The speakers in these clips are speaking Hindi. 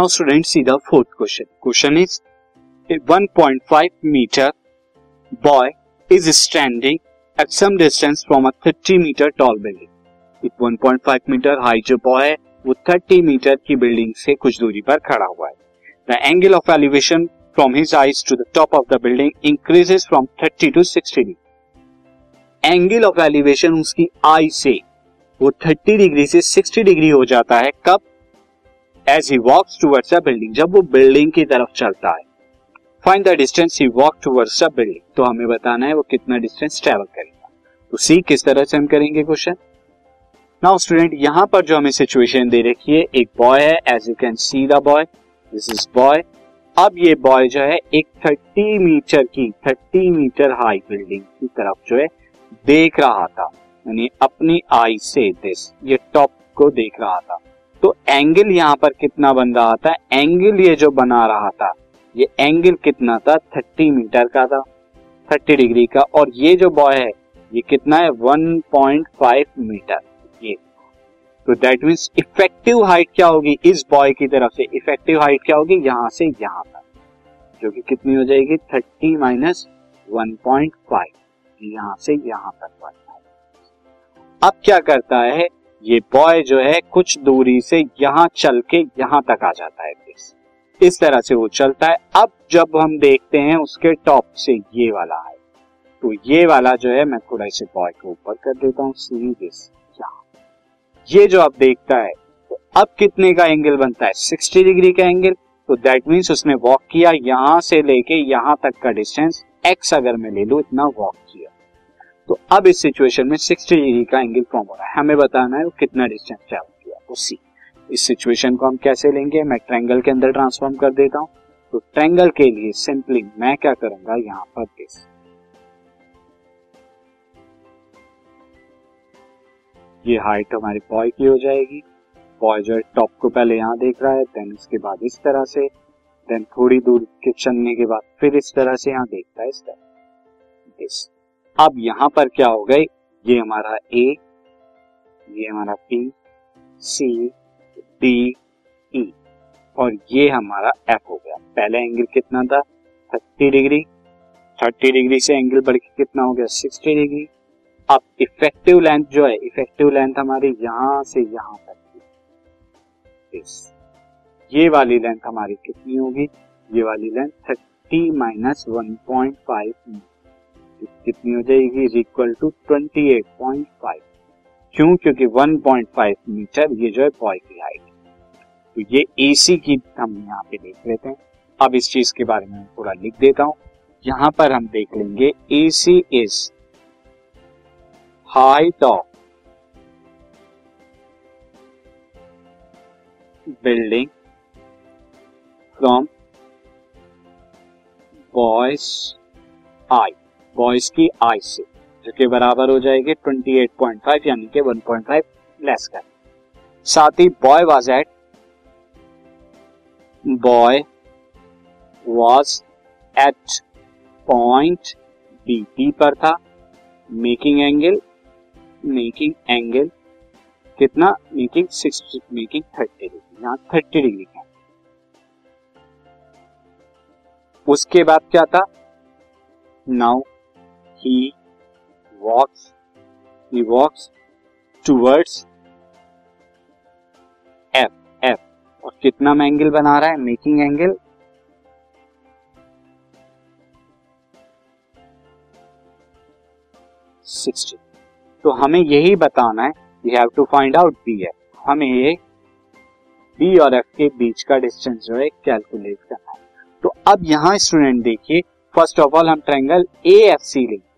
Now student see the fourth question question is 1.5 metre boy is standing at some distance from a 30 metre tall building एक 1.5 मीटर हाई जो बॉय है वो 30 मीटर की बिल्डिंग से कुछ दूरी पर खड़ा हुआ है. The angle of elevation from his eyes to the top of the building increases from 30 to 60 degree angle of elevation उसकी आई से वो 30 डिग्री से 60 डिग्री हो जाता है. कब? As he walks towards a building जब वो बिल्डिंग की तरफ़ चलता है। Find the distance he walk towards a building तो हमें बताना है वो कितना डिस्टेंस ट्रेवल करेगा। तो सी किस तरह से हम करेंगे क्वेश्चन नाउ स्टूडेंट यहाँ पर जो हमें सिचुएशन दे रखी है, एक बॉय है as you can see the boy this is boy अब ये बॉय जो है, एक 30 मीटर की 30 मीटर हाई बिल्डिंग की तरफ़ जो है, देख रहा था। यानी अपनी आई से दिस ये टॉप को देख रहा था। तो एंगल यहाँ पर कितना बन रहा था एंगल ये जो बना रहा था, ये एंगल कितना था? थर्टी मीटर का था थर्टी डिग्री का। और ये जो बॉय है, ये कितना है? वन पॉइंट फाइव मीटर ये। तो दैट मीन्स इफ़ेक्टिव हाइट क्या होगी? इस बॉय की तरफ़ से इफ़ेक्टिव हाइट क्या होगी? यहाँ से यहाँ तक जो कि कितनी हो जाएगी? Thirty minus one point five यहाँ से यहाँ तक अब क्या करता है? ये बॉय जो है कुछ दूरी से यहाँ चल के यहाँ तक आ जाता है प्लीज़ इस तरह से वो चलता है। अब जब हम देखते हैं उसके टॉप से ये वाला है तो ये वाला जो है, मैं थोड़ा इसे बॉय के ऊपर कर देता हूँ दिस ये जो आप देखता है तो अब कितने का एंगल बनता है? 60 डिग्री का एंगल तो दैट मीन्स उसने वॉक किया यहाँ से लेके यहाँ तक का डिस्टेंस एक्स अगर मैं ले लू, इतना वॉक किया। तो अब इस सिचुएशन में 60 डिग्री का एंगल फॉर्म हो रहा है। हमें बताना है वो कितना डिस्टेंस ट्रेवल किया। वो सी इस सिचुएशन को हम कैसे लेंगे? मैं ट्रैंगल के अंदर ट्रांसफॉर्म कर देता हूँ। तो ट्रैंगल के लिए सिंपली मैं क्या करूँगा? यहाँ पर दिस ये हाइट हमारी बॉय की हो जाएगी। बॉय जो है टॉप को पहले यहाँ देख रहा है देन इसके बाद इस तरह से। देन थोड़ी दूर के चलने के बाद फिर इस तरह से यहाँ देखता है इस तरह। दिस अब यहाँ पर क्या हो गए ये हमारा ए ये हमारा पी सी डी ई और ये हमारा एफ़ हो गया। पहले एंगल कितना था? थर्टी डिग्री थर्टी डिग्री से एंगल बढ़ के कितना हो गया? सिक्सटी डिग्री अब इफ़ेक्टिव लेंथ जो है इफ़ेक्टिव लेंथ हमारी यहाँ से यहाँ तक ये वाली लेंथ हमारी कितनी होगी? ये वाली length thirty minus one point five कितनी हो जाएगी? Is equal to twenty eight point five क्यों? क्योंकि वन पॉइंट फाइव मीटर ये जो है बॉय की हाइट तो ये एसी की हम यहाँ पे देख लेते हैं। अब इस चीज़ के बारे में पूरा लिख देता हूँ। यहाँ पर हम देख लेंगे AC is height of building from boy's eye boy's की आई से, जो कि बराबर हो जाएगी 28.5 यानी कि 1.5 लेस कर साथ ही boy was at boy was at point B P पर था। मेकिंग एंगल मेकिंग एंगल कितना? Making sixty making thirty degree यहाँ थर्टी डिग्री का उसके बाद क्या था? Now he walks he walks towards F F और कितना में एंगल बना रहा है? मेकिंग एंगल सिक्सटी तो हमें यही बताना है we have to find out B F हमें ये बी और एफ़ के बीच का डिस्टेंस जो है कैलकुलेट करना है। तो अब यहाँ स्टूडेंट देखिए फ़र्स्ट ऑफ़ ऑल हम ट्रायंगल ए एफ़ सी लेंगे।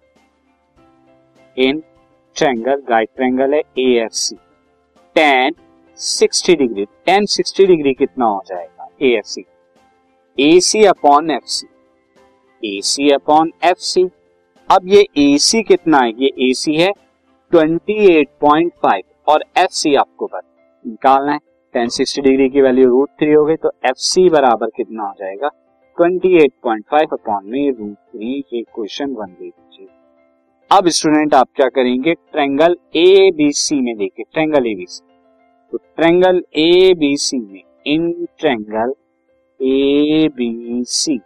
इन ट्रैंगल राइट ट्रैंगल है A F C tan sixty degree tan sixty degree कितना हो जाएगा? A F C A C upon F C A C upon F C अब ये ए सी कितना है ये ए सी है ट्वेंटी एट पॉइंट फाइव और एफ़ सी आपको बता, निकालना है। टेन सिक्सटी डिग्री की वैल्यू रूट थ्री हो गई तो एफ़ सी बराबर कितना हो जाएगा? Twenty eight point five upon में रूट थ्री ये क्वेश्चन वन दे दीजिए अब स्टूडेंट आप क्या करेंगे? ट्रेंगल ए बी सी में देखिए ट्रेंगल ए बी सी तो ट्रेंगल ए बी सी में in triangle A B C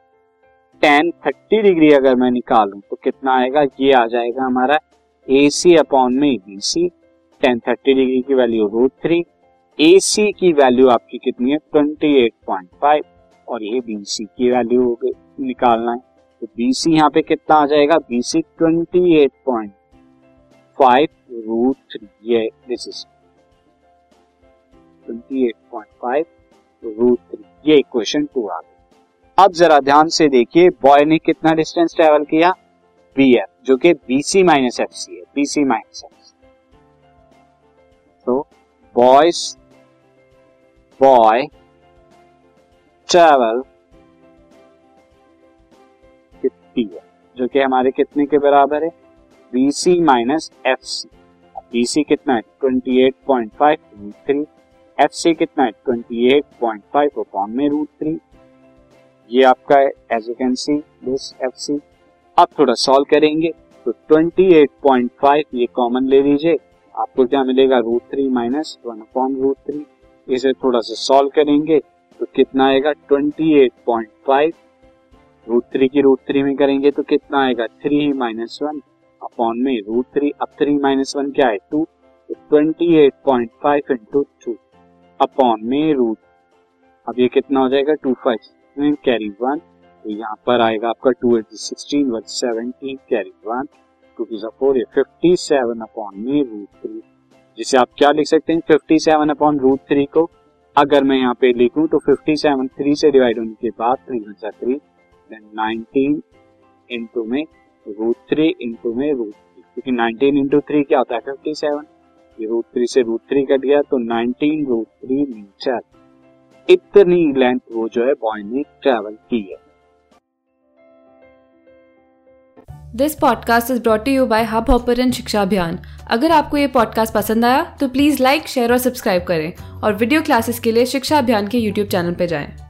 ten thirty degree अगर मैं निकालूं तो कितना आएगा? ये आ जाएगा हमारा ए सी अपॉन में B C ten thirty degree की value root three A C की वैल्यू आपकी कितनी है? ट्वेंटी एट पॉइंट फाइव और ये बी सी की वैल्यू निकालना है। तो बी सी यहाँ पे कितना आ जाएगा? B C twenty eight point five root three ये this is twenty eight point five root three ये इक्वेशन टू आ गई अब जरा ध्यान से देखिए बॉय ने कितना डिस्टेंस ट्रेवल किया? बी एफ़ जो कि B C minus F C है B C minus F C तो बॉयस बॉय ट्रेवल जो कि हमारे कितने के बराबर है? B C minus F C B C कितना है? Twenty eight point five root three F C कितना है? Twenty eight point five upon में रूट थ्री ये आपका है as you can see this F C अब थोड़ा सॉल्व करेंगे तो ट्वेंटी एट पॉइंट फाइव ये कॉमन ले लीजिए. आपको क्या मिलेगा? Root three minus one upon root three इसे थोड़ा सा सॉल्व करेंगे तो कितना आएगा? Twenty eight point five root three की रूट थ्री में करेंगे तो कितना आएगा? थ्री माइनस वन अपॉन में रूट थ्री अब थ्री माइनस वन क्या है? Two twenty eight point five into two upon में रूट अब ये कितना हो जाएगा? टू फाइव कैरी वन तो यहाँ पर आएगा आपका two eight sixteen one seventeen carry one two two four fifty seven upon में रूट थ्री जिसे आप क्या लिख सकते हैं? Fifty seven upon root three को, अगर मैं यहाँ पे लिखूं तो फिफ्टी सेवन थ्री से डिवाइड होने के बाद three three then nineteen into में रूट थ्री इंटू में रूट थ्री क्योंकि नाइनटीन इंटू थ्री क्या होता है? फिफ्टी सेवन ये रूट थ्री से रूट थ्री कट गया तो नाइनटीन रूट थ्री मीटर इतनी लेंथ वो जो है बॉय ने ट्रेवल की है। This podcast is brought you by hub hopper शिक्षा अभियान अगर आपको ये पॉडकास्ट पसंद आया तो प्लीज़ लाइक शेयर और सब्सक्राइब करें। और वीडियो क्लासेस के लिए शिक्षा अभियान के यूट्यूब चैनल पर जाएँ।